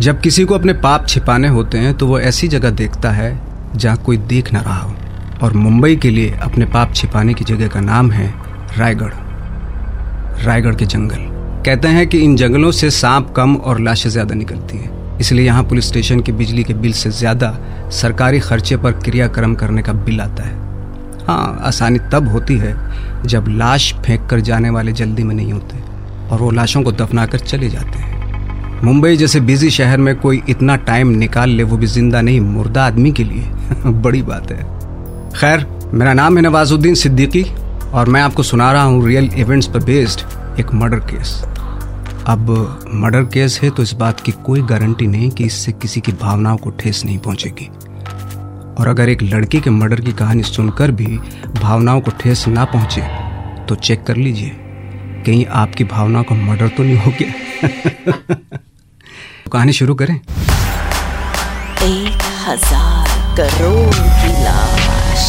जब किसी को अपने पाप छिपाने होते हैं तो वो ऐसी जगह देखता है जहाँ कोई देख ना रहा हो। और मुंबई के लिए अपने पाप छिपाने की जगह का नाम है रायगढ़। रायगढ़ के जंगल। कहते हैं कि इन जंगलों से सांप कम और लाशें ज़्यादा निकलती हैं। इसलिए यहाँ पुलिस स्टेशन के बिजली के बिल से ज़्यादा सरकारी खर्चे पर क्रियाक्रम करने का बिल आता है। हाँ आसानी तब होती है जब लाश फेंक कर जाने वाले जल्दी में नहीं होते, और वो लाशों को दफना कर चले जाते हैं। मुंबई जैसे बिज़ी शहर में कोई इतना टाइम निकाल ले, वो भी ज़िंदा नहीं, मुर्दा आदमी के लिए। बड़ी बात है। खैर, मेरा नाम है नवाजुद्दीन सिद्दीकी और मैं आपको सुना रहा हूँ रियल इवेंट्स पर बेस्ड एक मर्डर केस अब मर्डर केस है तो इस बात की कोई गारंटी नहीं कि इससे किसी की भावनाओं को ठेस नहीं पहुंचेगी। और अगर एक लड़की के मर्डर की कहानी सुनकर भी भावनाओं को ठेस ना पहुँचे तो चेक कर लीजिए। कहीं आपकी भावना का मर्डर तो नहीं हो गया? कहानी शुरू करें। एक हज़ार करोड़ की लाश।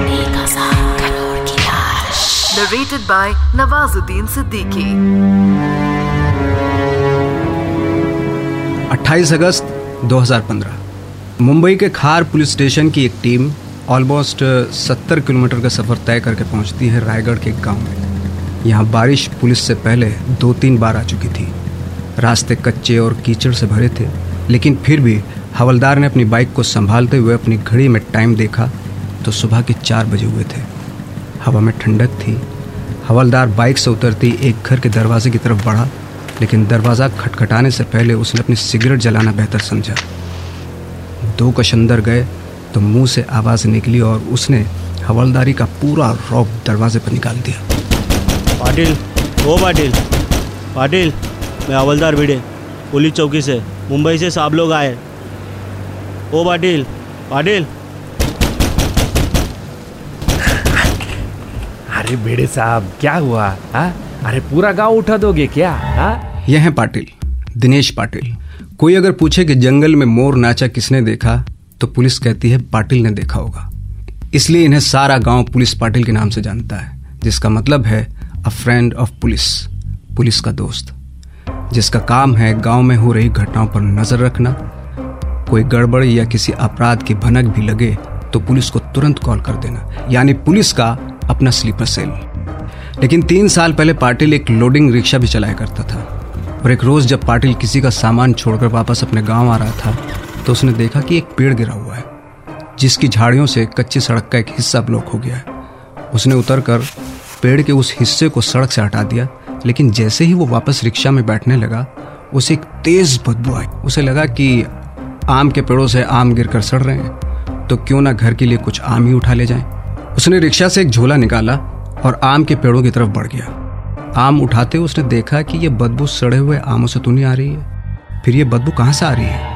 एक हज़ार करोड़ की लाश। Narrated by Nawazuddin Siddiqui. 28 अगस्त 2015 मुंबई के खार पुलिस स्टेशन की एक टीम ऑलमोस्ट 70 किलोमीटर का सफ़र तय करके पहुँचती है रायगढ़ के एक गाँव में। यहाँ बारिश पुलिस से पहले दो तीन बार आ चुकी थी। रास्ते कच्चे और कीचड़ से भरे थे, लेकिन फिर भी हवलदार ने अपनी बाइक को संभालते हुए अपनी घड़ी में टाइम देखा तो सुबह के चार बजे हुए थे। हवा में ठंडक थी। हवलदार बाइक से उतरती एक घर के दरवाजे की तरफ़ बढ़ा, लेकिन दरवाज़ा खटखटाने से पहले उसने अपनी सिगरेट जलाना बेहतर समझा। दो कश अंदर गए तो मुँह से आवाज़ निकली और उसने हवलदारी का पूरा रौब दरवाजे पर निकाल दिया पाटिल ओ पाटिल पाटिल मैं हवलदार भिड़े पुलिस चौकी से मुंबई से साहब लोग आए ओ पाटिल पाटिल अरे बेड़े साहब क्या हुआ हा? अरे पूरा गाँव उठा दोगे क्या हा? यह है पाटिल दिनेश पाटिल कोई अगर पूछे कि जंगल में मोर नाचा किसने देखा तो पुलिस कहती है, पाटिल ने देखा होगा। इसलिए इन्हें सारा गाँव पुलिस पाटिल के नाम से जानता है, जिसका मतलब है a friend of police police का दोस्त। जिसका काम है, गाँव में हो रही घटनाओं पर नज़र रखना। कोई गड़बड़ या किसी अपराध की भनक भी लगे तो पुलिस को तुरंत कॉल कर देना। यानी पुलिस का अपना स्लीपर सेल। लेकिन तीन साल पहले पाटिल एक लोडिंग रिक्शा भी चलाया करता था। और एक रोज जब पाटिल किसी का सामान छोड़कर वापस अपने गाँव आ रहा था तो उसने देखा कि एक पेड़ गिरा हुआ है, जिसकी झाड़ियों से कच्ची सड़क का एक हिस्सा ब्लॉक हो गया है। उसने उतर कर पेड़ के उस हिस्से को सड़क से हटा दिया, लेकिन जैसे ही वो वापस रिक्शा में बैठने लगा, उसे एक तेज बदबू आई। उसे लगा कि आम के पेड़ों से आम गिरकर सड़ रहे हैं तो क्यों ना घर के लिए कुछ आम ही उठा ले जाएँ। उसने रिक्शा से एक झोला निकाला और आम के पेड़ों की तरफ़ बढ़ गया। आम उठाते उसने देखा कि यह बदबू सड़े हुए आमों से तो नहीं आ रही है। फिर ये बदबू कहाँ से आ रही है?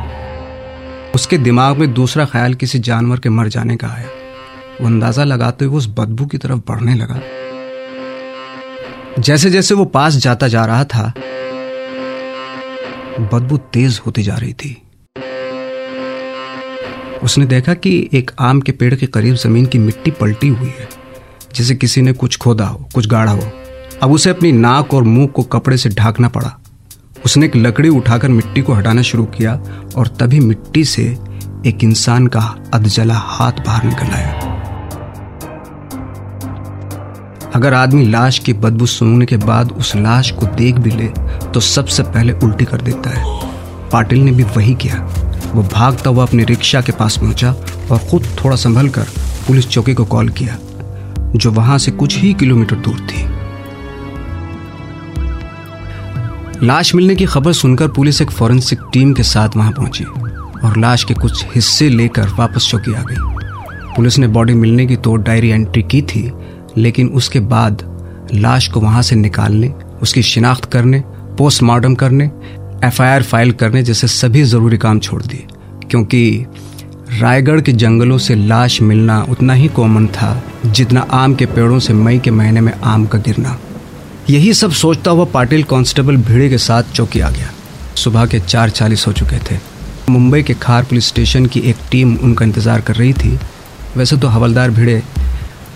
उसके दिमाग में दूसरा ख्याल किसी जानवर के मर जाने का आया। वो अंदाज़ा लगाते हुए उस बदबू की तरफ़ बढ़ने लगा। जैसे जैसे वो पास जाता जा रहा था, बदबू तेज होती जा रही थी। उसने देखा कि एक आम के पेड़ के करीब ज़मीन की मिट्टी पलटी हुई है, जैसे किसी ने कुछ खोदा हो, कुछ गाढ़ा हो। अब उसे अपनी नाक और मुँह को कपड़े से ढाकना पड़ा। उसने एक लकड़ी उठाकर मिट्टी को हटाना शुरू किया और तभी मिट्टी से एक इंसान का अधजला हाथ बाहर निकल आया। अगर आदमी लाश की बदबू सूंघने के बाद उस लाश को देख भी ले तो सबसे पहले उल्टी कर देता है। पाटिल ने भी वही किया। वो भागता हुआ अपने रिक्शा के पास पहुँचा और खुद थोड़ा संभल कर पुलिस चौकी को कॉल किया, जो वहाँ से कुछ ही किलोमीटर दूर थी। लाश मिलने की खबर सुनकर पुलिस एक फॉरेंसिक टीम के साथ वहाँ पहुँची और लाश के कुछ हिस्से लेकर वापस चौकी आ गई। पुलिस ने बॉडी मिलने की तो डायरी एंट्री की थी, लेकिन उसके बाद लाश को वहाँ से निकालने, उसकी शिनाख्त करने, पोस्टमार्टम करने, एफआईआर फ़ाइल करने जैसे सभी ज़रूरी काम छोड़ दिए, क्योंकि रायगढ़ के जंगलों से लाश मिलना उतना ही कॉमन था जितना आम के पेड़ों से मई के महीने में आम का गिरना। यही सब सोचता हुआ पाटिल कांस्टेबल भिड़े के साथ चौकी आ गया। सुबह के चार चालीस हो चुके थे। मुंबई के खार पुलिस स्टेशन की एक टीम उनका इंतज़ार कर रही थी। वैसे तो हवलदार भिड़े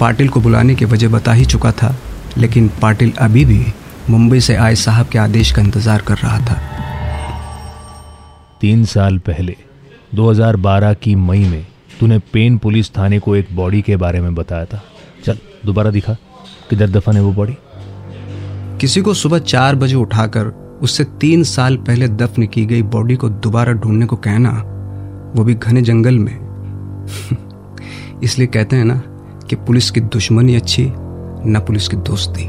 पाटिल को बुलाने की वजह बता ही चुका था, लेकिन पाटिल अभी भी मुंबई से आए साहब के आदेश का इंतज़ार कर रहा था। तीन साल पहले 2012 की मई में, तूने पेन पुलिस थाने को एक बॉडी के बारे में बताया था। चल, दोबारा दिखा, किधर दफन है वो बॉडी? किसी को सुबह चार बजे उठाकर उससे तीन साल पहले दफन की गई बॉडी को दोबारा ढूँढने को कहना, वो भी घने जंगल में। इसलिए कहते हैं ना कि पुलिस की दुश्मनी अच्छी, न पुलिस की दोस्ती।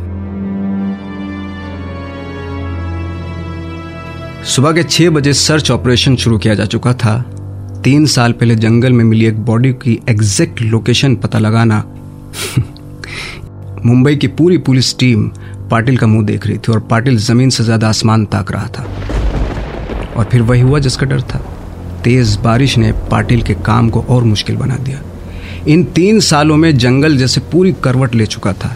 सुबह के छह बजे सर्च ऑपरेशन शुरू किया जा चुका था। तीन साल पहले जंगल में मिली एक बॉडी की एग्जैक्ट लोकेशन पता लगाना। मुंबई की पूरी पुलिस टीम पाटिल का मुँह देख रही थी और पाटिल ज़मीन से ज़्यादा आसमान ताक रहा था। और फिर वही हुआ जिसका डर था। तेज बारिश ने पाटिल के काम को और मुश्किल बना दिया। इन तीन सालों में जंगल जैसे पूरी करवट ले चुका था।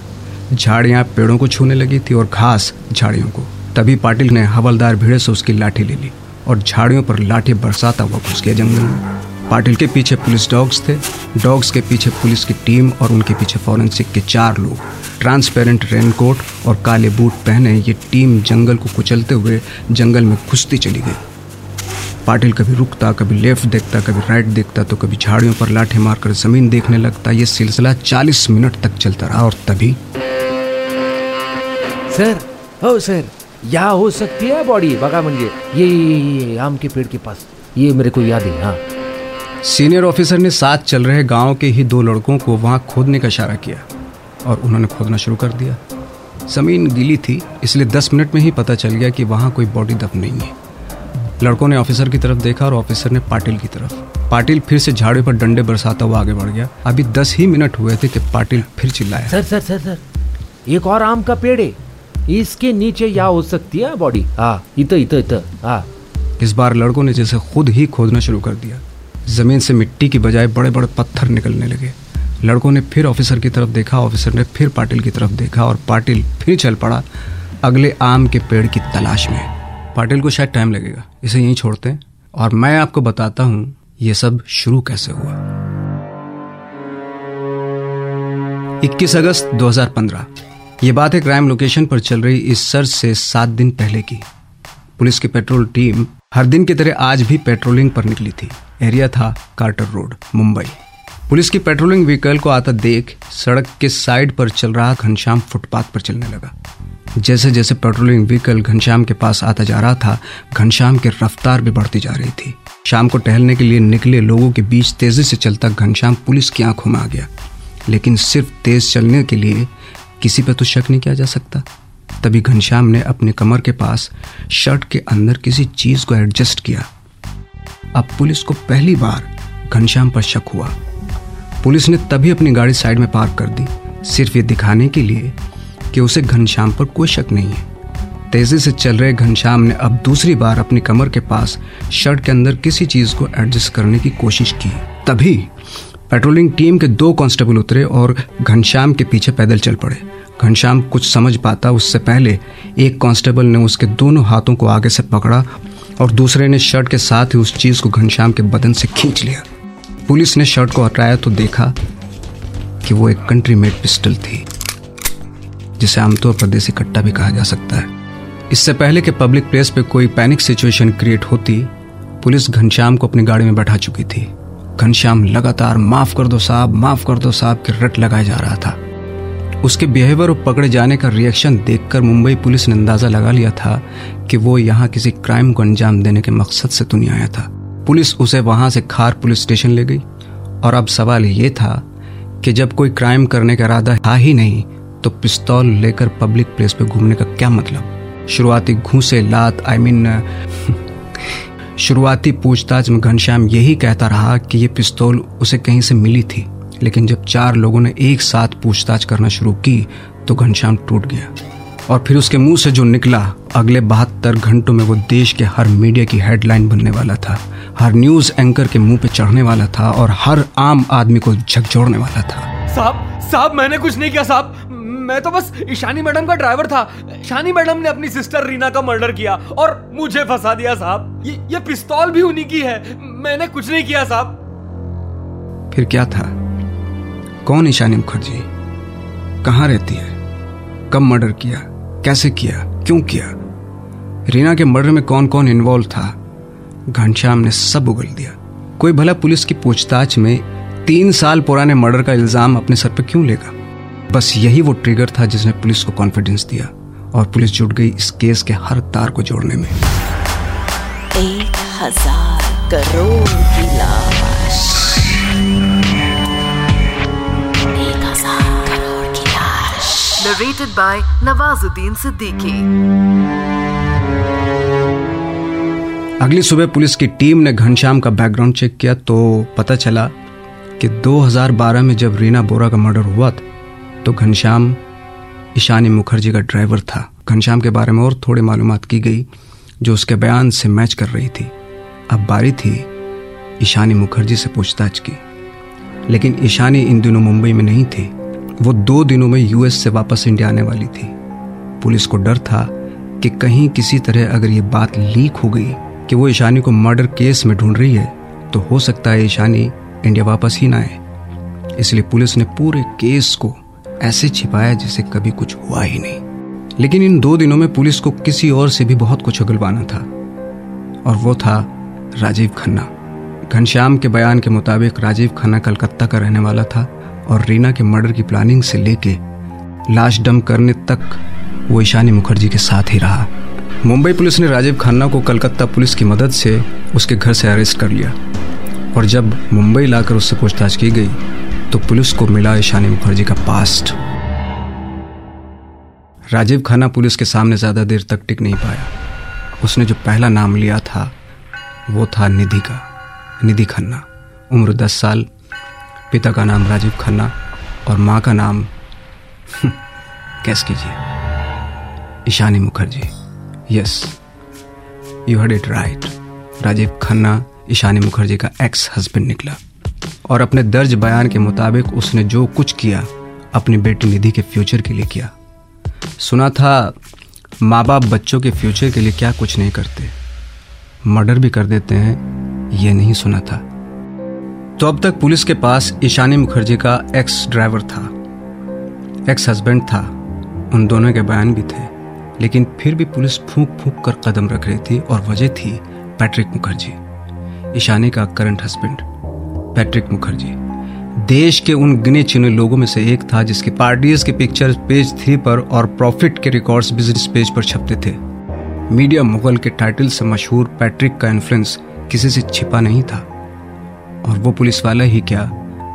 झाड़ियाँ पेड़ों को छूने लगी थी और घास झाड़ियों को। तभी पाटिल ने हवलदार भीड़े से उसकी लाठी ले ली और झाड़ियों पर लाठी बरसाता हुआ घुस गया जंगल में। पाटिल के पीछे पुलिस डॉग्स थे। डॉग्स के पीछे पुलिस की टीम और उनके पीछे फॉरेंसिक के चार लोग। ट्रांसपेरेंट रेनकोट और काले बूट पहने ये टीम जंगल को कुचलते हुए जंगल में घुसती चली गई। पाटिल कभी रुकता कभी लेफ़्ट देखता कभी राइट देखता तो कभी झाड़ियों पर लाठी मारकर ज़मीन देखने लगता। ये सिलसिला 40 मिनट तक चलता रहा और तभी सर हो सर यहाँ हो सकती है बॉडी? बघा म्हणजे ये ये, ये, ये आम के पेड़ के पास। ये मेरे को याद है हाँ। सीनियर ऑफिसर ने साथ चल रहे गाँव के ही दो लड़कों को वहाँ खोदने का इशारा किया और उन्होंने खोदना शुरू कर दिया। ज़मीन गीली थी इसलिए दस मिनट में ही पता चल गया कि वहाँ कोई बॉडी दफ नहीं है। लड़कों ने ऑफिसर की तरफ़ देखा और ऑफिसर ने पाटिल की तरफ़। पाटिल फिर से झाड़े पर डंडे बरसाता हुआ आगे बढ़ गया। अभी दस ही मिनट हुए थे कि पाटिल फिर चिल्लाया। सर सर सर सर एक और आम का पेड़ है। इसके नीचे यहाँ हो सकती है बॉडी हाँ इत इत इत हाँ। इस बार लड़कों ने जैसे खुद ही खोदना शुरू कर दिया। ज़मीन से मिट्टी की बजाय बड़े बड़े पत्थर निकलने लगे। लड़कों ने फिर ऑफिसर की तरफ़ देखा, ऑफिसर ने फिर पाटिल की तरफ़ देखा और पाटिल फिर चल पड़ा अगले आम के पेड़ की तलाश में। पाटिल को शायद टाइम लगेगा, इसे यहीं छोड़ते हैं। और मैं आपको बताता हूँ, ये सब शुरू कैसे हुआ। 21 अगस्त 2015 ये बात है क्राइम लोकेशन पर चल रही इस सर्च से सात दिन पहले की। पुलिस की पेट्रोल टीम हर दिन की तरह आज भी पेट्रोलिंग पर निकली थी। एरिया था कार्टर रोड, मुंबई। पुलिस की पेट्रोलिंग व्हीकल को आता देख सड़क के साइड पर चल रहा घनश्याम फुटपाथ पर चलने लगा। जैसे जैसे पेट्रोलिंग व्हीकल घनश्याम के पास आता जा रहा था, घनश्याम की रफ्तार भी बढ़ती जा रही थी। शाम को टहलने के लिए निकले लोगों के बीच तेज़ी से चलता घनश्याम पुलिस की आँखों में आ गया। लेकिन सिर्फ़ तेज चलने के लिए किसी पर तो शक नहीं किया जा सकता। तभी घनश्याम ने अपने कमर के पास शर्ट के अंदर किसी चीज़ को एडजस्ट किया। अब पुलिस को पहली बार घनश्याम पर शक हुआ। पुलिस ने तभी अपनी गाड़ी साइड में पार्क कर दी, सिर्फ़ ये दिखाने के लिए कि उसे घनश्याम पर कोई शक नहीं है। तेज़ी से चल रहे घनश्याम ने अब दूसरी बार अपनी कमर के पास शर्ट के अंदर किसी चीज़ को एडजस्ट करने की कोशिश की। तभी पेट्रोलिंग टीम के दो कांस्टेबल उतरे और घनश्याम के पीछे पैदल चल पड़े। घनश्याम कुछ समझ पाता उससे पहले एक कांस्टेबल ने उसके दोनों हाथों को आगे से पकड़ा और दूसरे ने शर्ट के साथ ही उस चीज़ को घनश्याम के बदन से खींच लिया। पुलिस ने शर्ट को हटाया तो देखा कि वो एक कंट्री मेड पिस्टल थी, जिसे आमतौर पर देसी कट्टा भी कहा जा सकता है। इससे पहले कि पब्लिक प्लेस पे कोई पैनिक सिचुएशन क्रिएट होती, पुलिस घनश्याम को अपनी गाड़ी में बैठा चुकी थी। घनश्याम लगातार, माफ़ कर दो साहब, माफ़ कर दो साहब, के रट लगाया जा रहा था। उसके बिहेवियर और पकड़े जाने का रिएक्शन देखकर मुंबई पुलिस ने अंदाज़ा लगा लिया था कि वो यहाँ किसी क्राइम को अंजाम देने के मकसद से तो नहीं आया था। पुलिस उसे वहाँ से खार पुलिस स्टेशन ले गई। और अब सवाल ये था कि जब कोई क्राइम करने का इरादा था ही नहीं तो पिस्तौल लेकर पब्लिक प्लेस पे घूमने का क्या मतलब? शुरुआती घूसे लात आई I मीन mean, शुरुआती पूछताछ में घनश्याम यही कहता रहा कि ये पिस्तौल उसे कहीं से मिली थी। लेकिन जब चार लोगों ने एक साथ पूछताछ करना शुरू की तो घनश्याम टूट गया। और फिर उसके मुँह से जो निकला अगले बहत्तर घंटों में वो देश के हर मीडिया की हेडलाइन बनने वाला था हर न्यूज़ एंकर के मुँह पे चढ़ने वाला था और हर आम आदमी को झकझोरने वाला था। साहब साहब मैंने कुछ नहीं किया साहब। मैं तो बस ईशानी मैडम का ड्राइवर था। ईशानी मैडम ने अपनी सिस्टर रीना का मर्डर किया और मुझे फंसा दिया साहब। ये ये पिस्तौल भी उन्हीं की है। मैंने कुछ नहीं किया साहब। फिर क्या था? कौन ईशानी मुखर्जी? कहाँ रहती है? कब मर्डर किया? कैसे किया? क्यों किया? रीना के मर्डर में कौन कौन इन्वॉल्व था? घनश्याम ने सब उगल दिया। कोई भला पुलिस की पूछताछ में तीन साल पुराने मर्डर का इल्ज़ाम अपने सर पर क्यों लेगा? बस यही वो ट्रिगर था जिसने पुलिस को कॉन्फिडेंस दिया और पुलिस जुट गई इस केस के हर तार को जोड़ने में। एक हज़ार करोड़ की लाश Narrated by Nawazuddin Siddiqui. अगली सुबह पुलिस की टीम ने घनश्याम का बैकग्राउंड चेक किया तो पता चला कि 2012 में जब रीना बोरा का मर्डर हुआ था, तो घनश्याम ईशानी मुखर्जी का ड्राइवर था। घनश्याम के बारे में और थोड़ी मालूम की गई जो उसके बयान से मैच कर रही थी। अब बारी थी ईशानी मुखर्जी से पूछताछ की। लेकिन ईशानी इन दिनों मुंबई में नहीं थी। वो दो दिनों में यूएस से वापस इंडिया आने वाली थी। पुलिस को डर था कि कहीं किसी तरह अगर ये बात लीक हो गई कि वो ईशानी को मर्डर केस में ढूंढ रही है तो हो सकता है ईशानी इंडिया वापस ही ना आए। इसलिए पुलिस ने पूरे केस को ऐसे छिपाया जैसे कभी कुछ हुआ ही नहीं। लेकिन इन दो दिनों में पुलिस को किसी और से भी बहुत कुछ उगलवाना था। और वो था राजीव खन्ना। घनश्याम के बयान के मुताबिक राजीव खन्ना कलकत्ता का रहने वाला था। और रीना के मर्डर की प्लानिंग से लेके लाश डम करने तक वो ईशानी मुखर्जी के साथ ही रहा। मुंबई पुलिस ने राजीव खन्ना को कलकत्ता पुलिस की मदद से उसके घर से अरेस्ट कर लिया। और जब मुंबई लाकर उससे पूछताछ की गई तो पुलिस को मिला ईशानी मुखर्जी का पास्ट राजीव खन्ना पुलिस के सामने ज़्यादा देर तक टिक नहीं पाया। उसने जो पहला नाम लिया था, वो था निधि का निधि खन्ना, उम्र दस साल पिता का नाम राजीव खन्ना और माँ का नाम कैस कीजिए। Ishani Mukherjee. Yes you heard it right Rajiv Khanna, Ishani Mukherjee का एक्स हस्बैंड निकला और अपने दर्ज बयान के मुताबिक उसने जो कुछ किया, अपनी बेटी निधि के फ्यूचर के लिए किया। सुना था माँ बाप बच्चों के फ्यूचर के लिए क्या कुछ नहीं करते। मर्डर भी कर देते हैं, ये नहीं सुना था। तो अब तक पुलिस के पास ईशानी मुखर्जी का एक्स ड्राइवर था एक्स हस्बैंड था। उन दोनों के बयान भी थे, लेकिन फिर भी पुलिस फूंक फूंक कर कदम रख रही थी और वजह थी पैट्रिक मुखर्जी, ईशानी का करंट हस्बैंड पैट्रिक मुखर्जी। देश के उन गिने चुने लोगों में से एक था जिसके पार्टीज़ के पिक्चर पेज थ्री पर और प्रॉफिट के रिकॉर्ड्स बिज़नेस पेज पर छपते थे। मीडिया मुगल के टाइटल से मशहूर पैट्रिक का इन्फ्लुएंस किसी से छिपा नहीं था। और वो पुलिस वाला ही क्या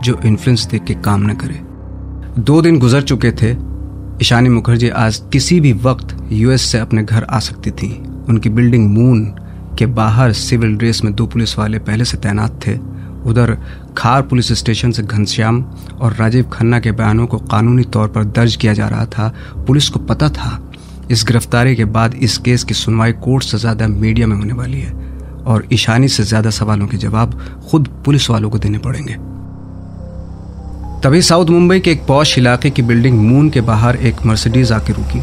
जो इन्फ्लुएंस देख के काम न करे। दो दिन गुजर चुके थे। ईशानी मुखर्जी आज किसी भी वक्त यूएस से अपने घर आ सकती थी। उनकी बिल्डिंग मून के बाहर सिविल ड्रेस में दो पुलिस वाले पहले से तैनात थे। उधर खार पुलिस स्टेशन से घनश्याम और राजीव खन्ना के बयानों को कानूनी तौर पर दर्ज किया जा रहा था। पुलिस को पता था, इस गिरफ्तारी के बाद इस केस की सुनवाई कोर्ट से ज़्यादा मीडिया में होने वाली है। और ईशानी से ज़्यादा सवालों के जवाब खुद पुलिस वालों को देने पड़ेंगे। तभी साउथ मुंबई के एक पौश इलाके की बिल्डिंग मून के बाहर एक मर्सिडीज आके रुकी।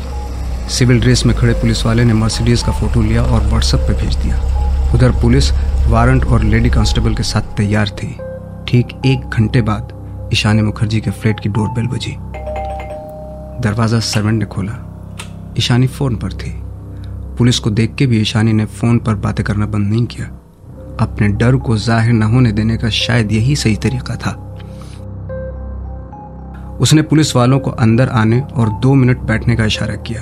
सिविल ड्रेस में खड़े पुलिस वाले ने मर्सिडीज का फ़ोटो लिया और व्हाट्सएप पे भेज दिया। उधर पुलिस, वारंट और लेडी कांस्टेबल के साथ तैयार थी। ठीक एक घंटे बाद ईशानी मुखर्जी के फ्लैट की डोरबेल बजी। दरवाज़ा सर्वेंट ने खोला। ईशानी फ़ोन पर थी। पुलिस को देख के भी ईशानी ने फ़ोन पर बातें करना बंद नहीं किया। अपने डर को ज़ाहिर न होने देने का शायद यही सही तरीका था। उसने पुलिस वालों को अंदर आने और दो मिनट बैठने का इशारा किया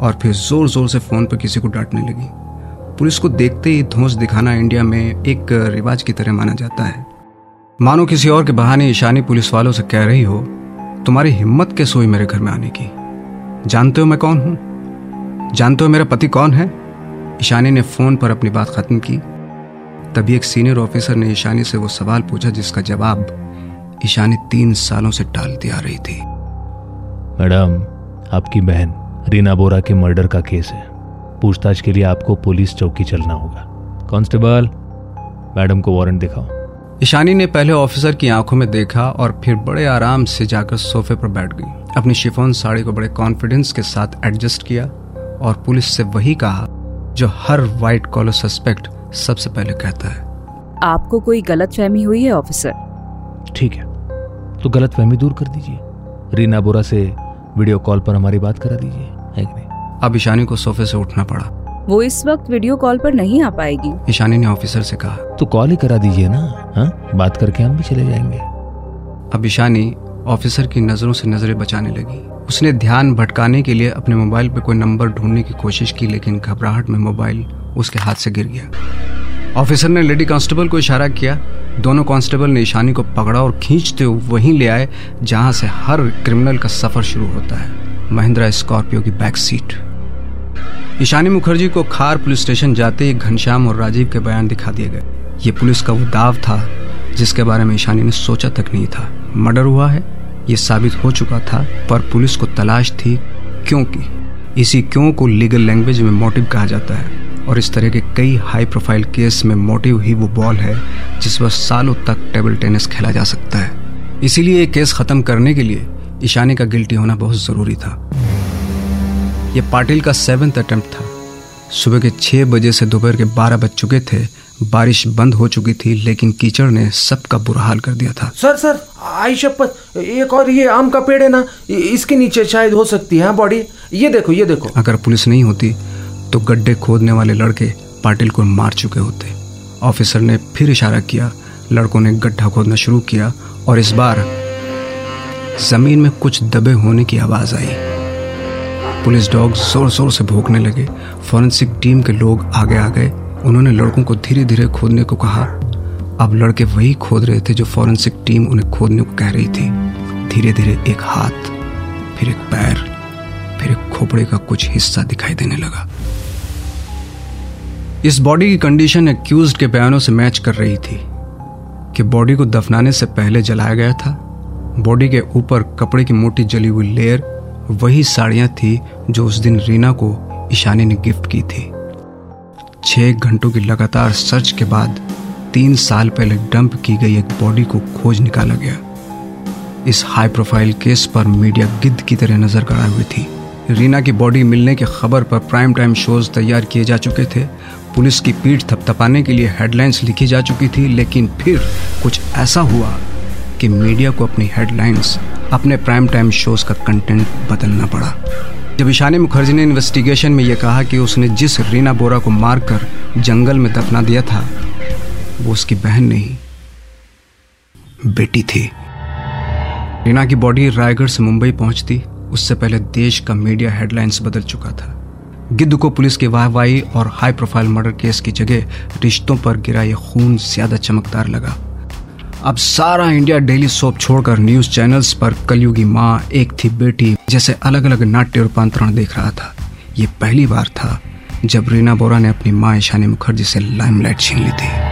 और फिर ज़ोर ज़ोर से फ़ोन पर किसी को डांटने लगी। पुलिस को देखते ही धोस दिखाना इंडिया में एक रिवाज की तरह माना जाता है। मानो किसी और के बहाने ईशानी पुलिस वालों से कह रही हो, तुम्हारी हिम्मत कैसे हुई मेरे घर में आने की? जानते हो मैं कौन हूँ? जानते हो मेरा पति कौन है? ईशानी ने फ़ोन पर अपनी बात खत्म की। तभी एक सीनियर ऑफिसर ने ईशानी से वो सवाल पूछा जिसका जवाब ईशानी तीन सालों से टालती आ रही थी। मैडम आपकी बहन रीना बोरा के मर्डर का केस है। पूछताछ के लिए आपको पुलिस चौकी चलना होगा। कांस्टेबल मैडम को वारंट दिखाओ। ईशानी ने पहले ऑफिसर की आँखों में देखा और फिर बड़े आराम से जाकर सोफे पर बैठ गई। अपनी शिफोन साड़ी को बड़े कॉन्फिडेंस के साथ एडजस्ट किया। और पुलिस से वही कहा जो हर वाइट कॉलर सस्पेक्ट सबसे पहले कहता है। आपको कोई गलत फहमी हुई है ऑफिसर ठीक है तो गलत फहमी दूर कर दीजिए। रीना बोरा से वीडियो कॉल पर हमारी बात करा दीजिए है कि नहीं? अब ईशानी को सोफे से उठना पड़ा। वो इस वक्त वीडियो कॉल पर नहीं आ पाएगी। ईशानी ने ऑफिसर से कहा तो कॉल ही करा दीजिए ना हाँ? बात करके हम भी चले जाएँगे। अब ईशानी ऑफिसर की नज़रों से नज़रें बचाने लगी। उसने ध्यान भटकाने के लिए अपने मोबाइल पर कोई नंबर ढूँढने की कोशिश की, लेकिन घबराहट में मोबाइल उसके हाथ से गिर गया। ऑफिसर ने लेडी कांस्टेबल को इशारा किया। दोनों कांस्टेबल ने ईशानी को पकड़ा और खींचते हुए वहीं ले आए, जहाँ से हर क्रिमिनल का सफ़र शुरू होता है। महिंद्रा स्कॉर्पियो की बैक सीट। ईशानी मुखर्जी को खार पुलिस स्टेशन जाते ही घनश्याम और राजीव के बयान दिखा दिए गए। ये पुलिस का वो दाव था, जिसके बारे में ईशानी ने सोचा तक नहीं था। मर्डर हुआ है? ये साबित हो चुका था, पर पुलिस को तलाश थी, क्योंकि इसी क्यों को लीगल लैंग्वेज में मोटिव कहा जाता है, और इस तरह के कई हाई प्रोफ़ाइल केस में मोटिव ही वो बॉल है, जिस पर सालों तक टेबल टेनिस खेला जा सकता है। इसीलिए ये केस खत्म करने के लिए ईशानी का गिल्टी होना बहुत ज़रूरी था। यह पाटिल का सेवेंथ अटेम्प्ट था। सुबह के छह बजे से दोपहर के बारह बज चुके थे बारिश बंद हो चुकी थी लेकिन कीचड़ ने सबका बुरा हाल कर दिया था। सर सर आई शपथ एक और ये आम का पेड़ है ना इसके नीचे शायद हो सकती है बॉडी? ये देखो ये देखो। अगर पुलिस नहीं होती तो गड्ढे खोदने वाले लड़के पाटिल को मार चुके होते। ऑफिसर ने फिर इशारा किया लड़कों ने गड्ढा खोदना शुरू किया और इस बार ज़मीन में कुछ दबे होने की आवाज़ आई। पुलिस डॉग ज़ोर ज़ोर से भोंकने लगे। फॉरेंसिक टीम के लोग आगे आ गए। उन्होंने लड़कों को धीरे धीरे खोदने को कहा। अब लड़के वही खोद रहे थे जो फॉरेंसिक टीम उन्हें खोदने को कह रही थी। धीरे धीरे एक हाथ, फिर एक पैर, फिर एक खोपड़े का कुछ हिस्सा दिखाई देने लगा। इस बॉडी की कंडीशन एक्यूज के बयानों से मैच कर रही थी कि बॉडी को दफनाने से पहले जलाया गया था। बॉडी के ऊपर कपड़े की मोटी जली हुई लेयर, वही साड़ियाँ थी जो उस दिन रीना को ईशानी ने गिफ्ट की थी। छह घंटों की लगातार सर्च के बाद तीन साल पहले डंप की गई एक बॉडी को खोज निकाला गया। इस हाई प्रोफ़ाइल केस पर मीडिया गिद्ध की तरह नज़र गड़ाए हुई थी। रीना की बॉडी मिलने की खबर पर प्राइम टाइम शोज़ तैयार किए जा चुके थे। पुलिस की पीठ थपथपाने के लिए हेडलाइंस लिखी जा चुकी थी, लेकिन फिर कुछ ऐसा हुआ कि मीडिया को अपनी हेडलाइंस अपने प्राइम टाइम शोज़ का कंटेंट बदलना पड़ा। जब ईशानी मुखर्जी ने इन्वेस्टिगेशन में यह कहा कि उसने जिस रीना बोरा को मारकर जंगल में दफना दिया था, वो उसकी बहन नहीं, बेटी थी। रीना की बॉडी रायगढ़ से मुंबई पहुँचती, उससे पहले देश का मीडिया हेडलाइंस बदल चुका था। गिद्ध को पुलिस की वाहवाही और हाई प्रोफ़ाइल मर्डर केस की जगह रिश्तों पर गिरा यह खून ज़्यादा चमकदार लगा। अब सारा इंडिया डेली सोप छोड़कर न्यूज़ चैनल्स पर कलयुगी माँ, एक थी बेटी, जैसे अलग अलग नाट्य रूपांतरण देख रहा था। ये पहली बार था जब रीना बोरा ने अपनी माँ ईशानी मुखर्जी से लाइमलाइट छीन ली थी।